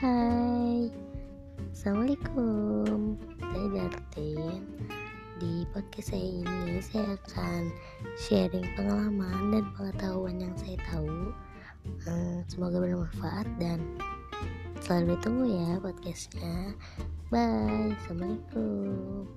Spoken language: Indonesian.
Hai. Assalamualaikum. Saya Dartin. Di podcast saya ini Saya akan sharing pengalaman dan pengetahuan yang saya tahu. Eh, semoga bermanfaat dan Selalu ditunggu ya podcastnya. Bye. Assalamualaikum.